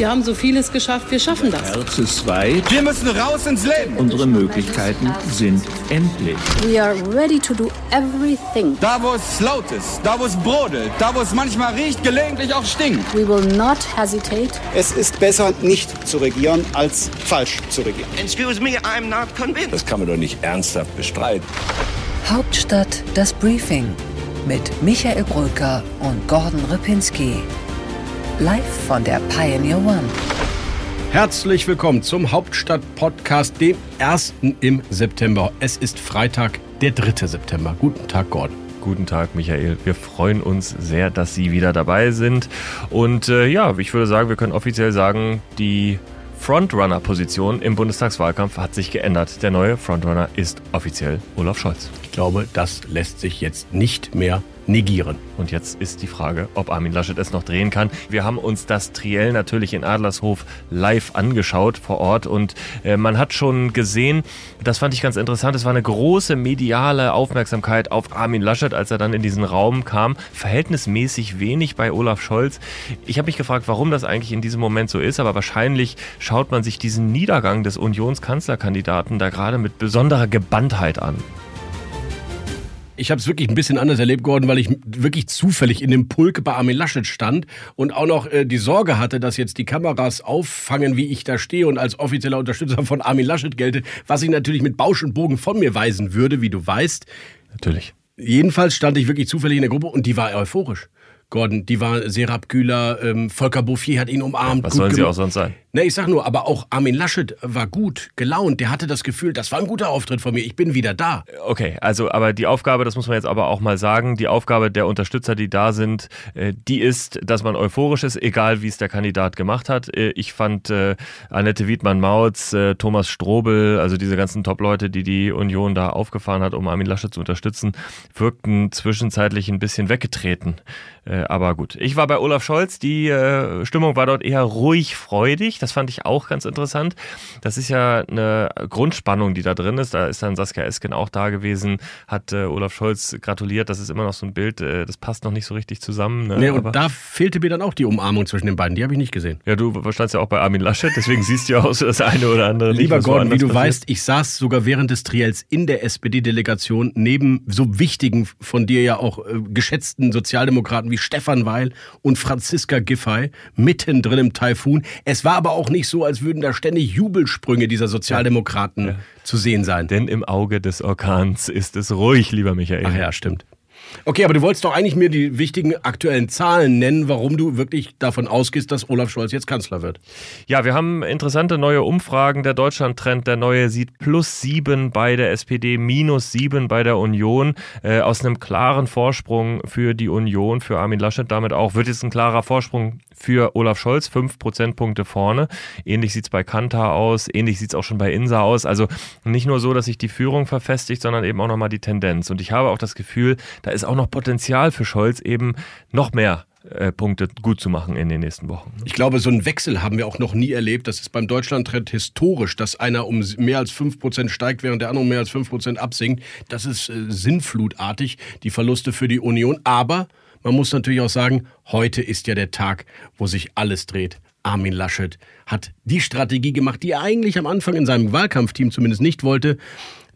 Wir haben so vieles geschafft, wir schaffen das. Herz ist weit. Wir müssen raus ins Leben. Unsere Möglichkeiten sind endlich. We are ready to do everything. Da, wo es laut ist, da, wo es brodelt, da, wo es manchmal riecht, gelegentlich auch stinkt. We will not hesitate. Es ist besser, nicht zu regieren, als falsch zu regieren. Excuse me, I'm not convinced. Das kann man doch nicht ernsthaft bestreiten. Hauptstadt das Briefing mit Michael Brücker und Gordon Ripinski. Live von der Pioneer One. Herzlich willkommen zum Hauptstadt-Podcast, dem ersten im September. Es ist Freitag, der 3. September. Guten Tag, Gordon. Guten Tag, Michael. Wir freuen uns sehr, dass Sie wieder dabei sind. Und äh, ja, ich würde sagen, wir können offiziell sagen, die Frontrunner-Position im Bundestagswahlkampf hat sich geändert. Der neue Frontrunner ist offiziell Olaf Scholz. Ich glaube, das lässt sich jetzt nicht mehr negieren. Und jetzt ist die Frage, ob Armin Laschet es noch drehen kann. Wir haben uns das Triell natürlich in Adlershof live angeschaut vor Ort und äh, man hat schon gesehen, das fand ich ganz interessant, es war eine große mediale Aufmerksamkeit auf Armin Laschet, als er dann in diesen Raum kam. Verhältnismäßig wenig bei Olaf Scholz. Ich habe mich gefragt, warum das eigentlich in diesem Moment so ist, aber wahrscheinlich schaut man sich diesen Niedergang des Unionskanzlerkandidaten da gerade mit besonderer Gebanntheit an. Ich habe es wirklich ein bisschen anders erlebt, Gordon, weil ich wirklich zufällig in dem Pulk bei Armin Laschet stand und auch noch äh, die Sorge hatte, dass jetzt die Kameras auffangen, wie ich da stehe und als offizieller Unterstützer von Armin Laschet gelte, was ich natürlich mit Bausch und Bogen von mir weisen würde, wie du weißt. Natürlich. Jedenfalls stand ich wirklich zufällig in der Gruppe und die war euphorisch. Gordon, die war Serap Güler, ähm, Volker Bouffier hat ihn umarmt. Was sollen sie auch sonst sein? Ne, ich sag nur, aber auch Armin Laschet war gut gelaunt. Der hatte das Gefühl, das war ein guter Auftritt von mir. Ich bin wieder da. Okay, also aber die Aufgabe, das muss man jetzt aber auch mal sagen, die Aufgabe der Unterstützer, die da sind, äh, die ist, dass man euphorisch ist, egal wie es der Kandidat gemacht hat. Äh, ich fand äh, Annette Wiedmann-Mautz, äh, Thomas Strobel, also diese ganzen Top-Leute, die die Union da aufgefahren hat, um Armin Laschet zu unterstützen, wirkten zwischenzeitlich ein bisschen weggetreten. Äh, aber gut, ich war bei Olaf Scholz. Die äh, Stimmung war dort eher ruhig freudig. Das fand ich auch ganz interessant. Das ist ja eine Grundspannung, die da drin ist. Da ist dann Saskia Esken auch da gewesen, hat äh, Olaf Scholz gratuliert. Das ist immer noch so ein Bild, äh, das passt noch nicht so richtig zusammen. Ne? Nee, und Aber da fehlte mir dann auch die Umarmung zwischen den beiden. Die habe ich nicht gesehen. Ja, du standst ja auch bei Armin Laschet, deswegen siehst du ja auch so das eine oder andere. Lieber nicht, Gordon, wie du passiert. weißt, ich saß sogar während des Triels in der SPD-Delegation neben so wichtigen, von dir ja auch äh, geschätzten Sozialdemokraten wie Stefan Weil und Franziska Giffey mittendrin im Taifun. Es war aber auch nicht so, als würden da ständig Jubelsprünge dieser Sozialdemokraten ja. zu sehen sein. Denn im Auge des Orkans ist es ruhig, lieber Michael. Ach ja, stimmt. Okay, aber du wolltest doch eigentlich mir die wichtigen aktuellen Zahlen nennen, warum du wirklich davon ausgehst, dass Olaf Scholz jetzt Kanzler wird. Ja, wir haben interessante neue Umfragen. Der Deutschland-Trend, der neue, sieht plus sieben bei der SPD, minus sieben bei der Union. Äh, aus einem klaren Vorsprung für die Union, für Armin Laschet damit auch, wird jetzt ein klarer Vorsprung für Olaf Scholz, fünf Prozentpunkte vorne. Ähnlich sieht es bei Kantar aus, ähnlich sieht es auch schon bei Insa aus. Also nicht nur so, dass sich die Führung verfestigt, sondern eben auch nochmal die Tendenz. Und ich habe auch das Gefühl, da ist auch noch Potenzial für Scholz, eben noch mehr äh, Punkte gut zu machen in den nächsten Wochen. Ich glaube, so einen Wechsel haben wir auch noch nie erlebt. Das ist beim Deutschland-Trend historisch, dass einer um mehr als 5% steigt, während der andere um mehr als 5% absinkt. Das ist äh, sinnflutartig, die Verluste für die Union. Aber man muss natürlich auch sagen, heute ist ja der Tag, wo sich alles dreht. Armin Laschet hat die Strategie gemacht, die er eigentlich am Anfang in seinem Wahlkampfteam zumindest nicht wollte.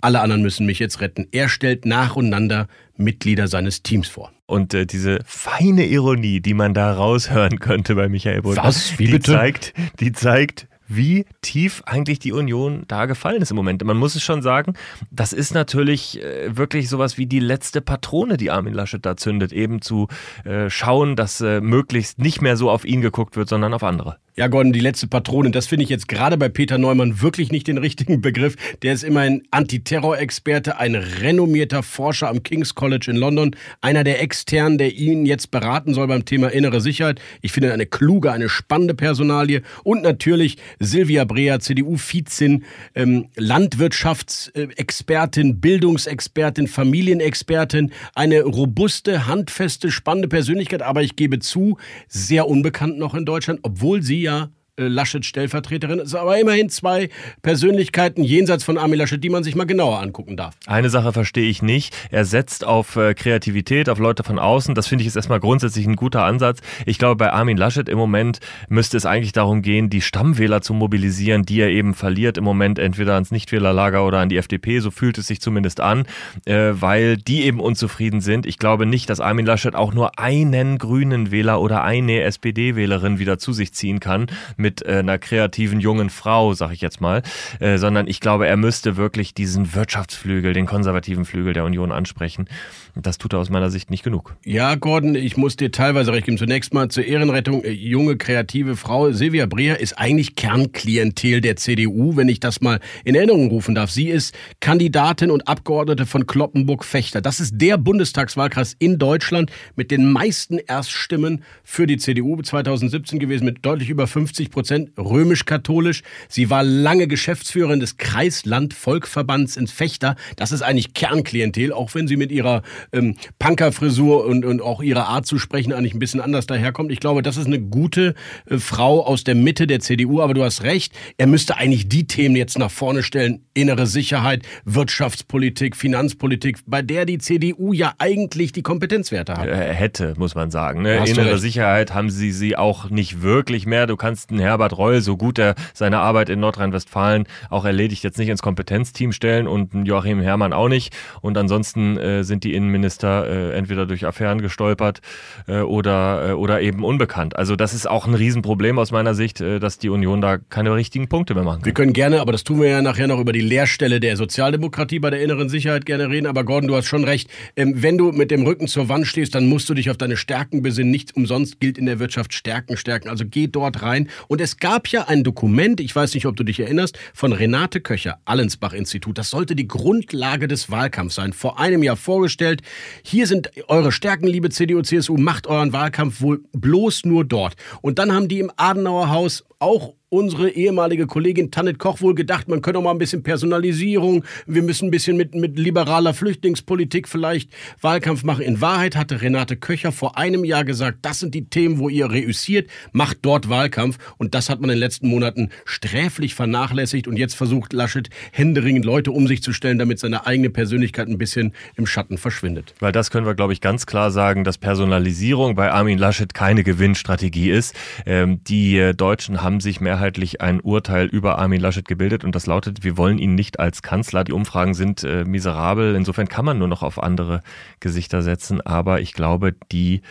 Alle anderen müssen mich jetzt retten. Er stellt nacheinander Mitglieder seines Teams vor. Und äh, diese feine Ironie, die man da raushören könnte bei Michael Brunner, Was? Wie die bitte? zeigt, die zeigt, wie tief eigentlich die Union da gefallen ist im Moment. Man muss es schon sagen, das ist natürlich äh, wirklich sowas wie die letzte Patrone, die Armin Laschet da zündet, eben zu äh, schauen, dass äh, möglichst nicht mehr so auf ihn geguckt wird, sondern auf andere. Ja, Gordon, die letzte Patrone, das finde ich jetzt gerade bei Peter Neumann wirklich nicht den richtigen Begriff. Der ist immerhin Antiterror-Experte, ein renommierter Forscher am King's College in London, einer der Externen, der ihn jetzt beraten soll beim Thema innere Sicherheit. Ich finde eine kluge, eine spannende Personalie. Und natürlich Silvia Brea, CDU-Vizin, ähm, Landwirtschaftsexpertin, Bildungsexpertin, Familienexpertin, eine robuste, handfeste, spannende Persönlichkeit, aber ich gebe zu, sehr unbekannt noch in Deutschland, obwohl sie ja äh, Laschet Stellvertreterin. Es ist aber immerhin zwei Persönlichkeiten jenseits von Armin Laschet, die man sich mal genauer angucken darf. Eine Sache verstehe ich nicht. Er setzt auf äh, Kreativität, auf Leute von außen. Das finde ich ist erstmal grundsätzlich ein guter Ansatz. Ich glaube, bei Armin Laschet im Moment müsste es eigentlich darum gehen, die Stammwähler zu mobilisieren, die er eben verliert im Moment entweder ans Nichtwählerlager oder an die FDP. So fühlt es sich zumindest an, äh, weil die eben unzufrieden sind. Ich glaube nicht, dass Armin Laschet auch nur einen grünen Wähler oder eine SPD-Wählerin wieder zu sich ziehen kann mit äh, einer kreativen jungen Frau, sag ich jetzt mal, äh, sondern ich glaube, er müsste wirklich diesen Wirtschaftsflügel, den konservativen Flügel der Union ansprechen. Das tut er aus meiner Sicht nicht genug. Ja, Gordon, ich muss dir teilweise recht geben. Zunächst mal zur Ehrenrettung. Äh, junge, kreative Frau Silvia Breer ist eigentlich Kernklientel der CDU, wenn ich das mal in Erinnerung rufen darf. Sie ist Kandidatin und Abgeordnete von Kloppenburg-Fechter. Das ist der Bundestagswahlkreis in Deutschland mit den meisten Erststimmen für die CDU 2017 gewesen, mit deutlich über 50 Prozent, römisch-katholisch. Sie war lange Geschäftsführerin des Kreisland-Volkverbands in Fechter. Das ist eigentlich Kernklientel, auch wenn sie mit ihrer ähm, Punkerfrisur und, und auch ihrer Art zu sprechen eigentlich ein bisschen anders daherkommt. Ich glaube, das ist eine gute äh, Frau aus der Mitte der CDU, aber du hast recht, er müsste eigentlich die Themen jetzt nach vorne stellen. Innere Sicherheit, Wirtschaftspolitik, Finanzpolitik, bei der die CDU ja eigentlich die Kompetenzwerte hat. Äh, hätte, muss man sagen. Ne? Innere Sicherheit haben sie sie auch nicht wirklich mehr. Du kannst einen Herbert Reul, so gut er seine Arbeit in Nordrhein-Westfalen auch erledigt, jetzt nicht ins Kompetenzteam stellen und Joachim Herrmann auch nicht. Und ansonsten äh, sind die Innenminister äh, entweder durch Affären gestolpert äh, oder, äh, oder eben unbekannt. Also das ist auch ein Riesenproblem aus meiner Sicht, äh, dass die Union da keine richtigen Punkte mehr machen kann. Wir können gerne, aber das tun wir ja nachher noch über die Leerstelle der Sozialdemokratie bei der inneren Sicherheit gerne reden. Aber Gordon, du hast schon recht. Ähm, wenn du mit dem Rücken zur Wand stehst, dann musst du dich auf deine Stärken besinnen. Nicht umsonst gilt in der Wirtschaft Stärken, Stärken. Also geh dort rein. Und es gab ja ein Dokument, ich weiß nicht, ob du dich erinnerst, von Renate Köcher, Allensbach-Institut. Das sollte die Grundlage des Wahlkampfs sein. Vor einem Jahr vorgestellt. Hier sind eure Stärken, liebe CDU, CSU. Macht euren Wahlkampf wohl bloß nur dort. Und dann haben die im Adenauer Haus auch unsere ehemalige Kollegin Tanit Koch wohl gedacht, man könnte auch mal ein bisschen Personalisierung, wir müssen ein bisschen mit, mit liberaler Flüchtlingspolitik vielleicht Wahlkampf machen. In Wahrheit hatte Renate Köcher vor einem Jahr gesagt, das sind die Themen, wo ihr reüssiert, macht dort Wahlkampf. Und das hat man in den letzten Monaten sträflich vernachlässigt. Und jetzt versucht Laschet händeringend Leute um sich zu stellen, damit seine eigene Persönlichkeit ein bisschen im Schatten verschwindet. Weil das können wir, glaube ich, ganz klar sagen, dass Personalisierung bei Armin Laschet keine Gewinnstrategie ist. Ähm, die äh, Deutschen haben sich mehrheitlich mehrheitlich ein Urteil über Armin Laschet gebildet und das lautet, wir wollen ihn nicht als Kanzler. Die Umfragen sind äh, miserabel. Insofern kann man nur noch auf andere Gesichter setzen. Aber ich glaube, die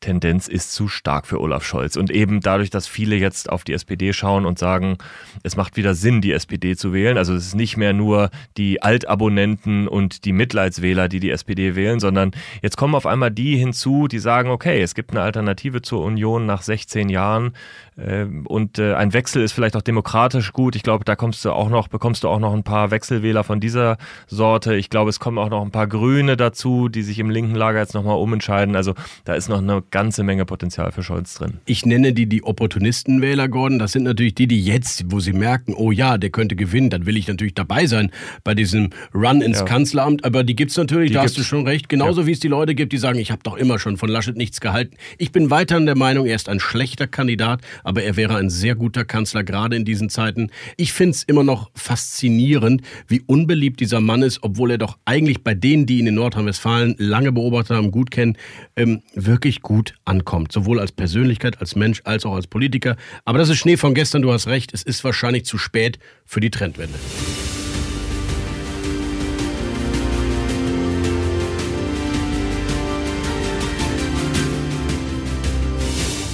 Tendenz ist zu stark für Olaf Scholz. Und eben dadurch, dass viele jetzt auf die SPD schauen und sagen, es macht wieder Sinn, die SPD zu wählen. Also es ist nicht mehr nur die Altabonnenten und die Mitleidswähler, die die SPD wählen, sondern jetzt kommen auf einmal die hinzu, die sagen, okay, es gibt eine Alternative zur Union nach 16 Jahren und äh, ein Wechsel ist vielleicht auch demokratisch gut. Ich glaube, da kommst du auch noch, bekommst du auch noch ein paar Wechselwähler von dieser Sorte. Ich glaube, es kommen auch noch ein paar Grüne dazu, die sich im linken Lager jetzt nochmal umentscheiden. Also da ist noch eine ganze Menge Potenzial für Scholz drin. Ich nenne die die Opportunistenwähler, Gordon. Das sind natürlich die, die jetzt, wo sie merken, oh ja, der könnte gewinnen, dann will ich natürlich dabei sein bei diesem Run ins ja. Kanzleramt. Aber die gibt es natürlich, die da hast du schon recht. Genauso ja. wie es die Leute gibt, die sagen, ich habe doch immer schon von Laschet nichts gehalten. Ich bin weiterhin der Meinung, er ist ein schlechter Kandidat, aber er wäre ein sehr guter Kanzler, gerade in diesen Zeiten. Ich finde es immer noch faszinierend, wie unbeliebt dieser Mann ist, obwohl er doch eigentlich bei denen, die ihn in Nordrhein-Westfalen lange beobachtet haben, gut kennen, ähm, wirklich gut ankommt. Sowohl als Persönlichkeit, als Mensch, als auch als Politiker. Aber das ist Schnee von gestern, du hast recht. Es ist wahrscheinlich zu spät für die Trendwende.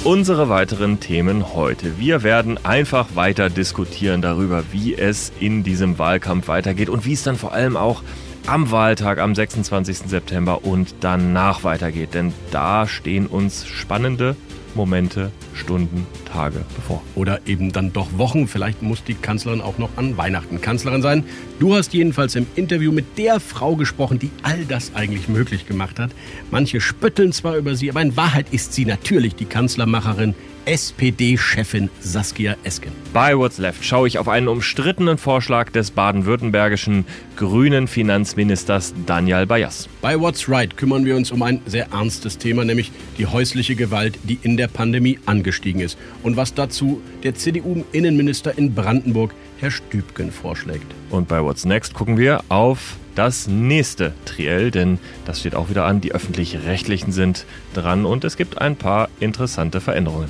Unsere weiteren Themen heute. Wir werden einfach weiter diskutieren darüber, wie es in diesem Wahlkampf weitergeht und wie es dann vor allem auch am Wahltag am 26. September und danach weitergeht. Denn da stehen uns spannende Momente, Stunden, Tage bevor. Oder eben dann doch Wochen. Vielleicht muss die Kanzlerin auch noch an Weihnachten Kanzlerin sein. Du hast jedenfalls im Interview mit der Frau gesprochen, die all das eigentlich möglich gemacht hat. Manche spötteln zwar über sie, aber in Wahrheit ist sie natürlich die Kanzlermacherin SPD-Chefin Saskia Esken. Bei What's Left schaue ich auf einen umstrittenen Vorschlag des baden-württembergischen grünen Finanzministers Daniel Bayas. Bei What's Right kümmern wir uns um ein sehr ernstes Thema, nämlich die häusliche Gewalt, die in der Pandemie angestiegen ist. Und was dazu der CDU-Innenminister in Brandenburg, Herr Stübgen, vorschlägt. Und bei What's Next gucken wir auf das nächste Triell, denn das steht auch wieder an. Die öffentlich-rechtlichen sind dran und es gibt ein paar interessante Veränderungen.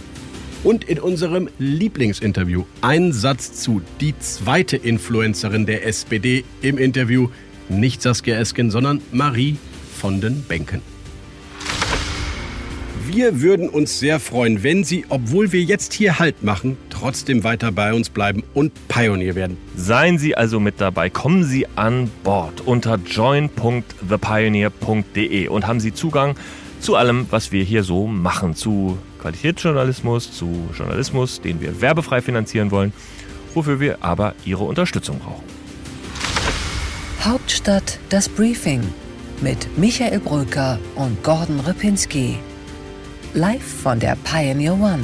Und in unserem Lieblingsinterview ein Satz zu die zweite Influencerin der SPD im Interview, nicht Saskia Esken, sondern Marie von den Bänken. Wir würden uns sehr freuen, wenn Sie, obwohl wir jetzt hier Halt machen, trotzdem weiter bei uns bleiben und Pionier werden. Seien Sie also mit dabei, kommen Sie an Bord unter join.thepioneer.de und haben Sie Zugang zu allem, was wir hier so machen, zu Qualitätsjournalismus, zu Journalismus, den wir werbefrei finanzieren wollen, wofür wir aber Ihre Unterstützung brauchen. Hauptstadt das Briefing mit Michael Brücker und Gordon Ripinski. Live von der Pioneer One.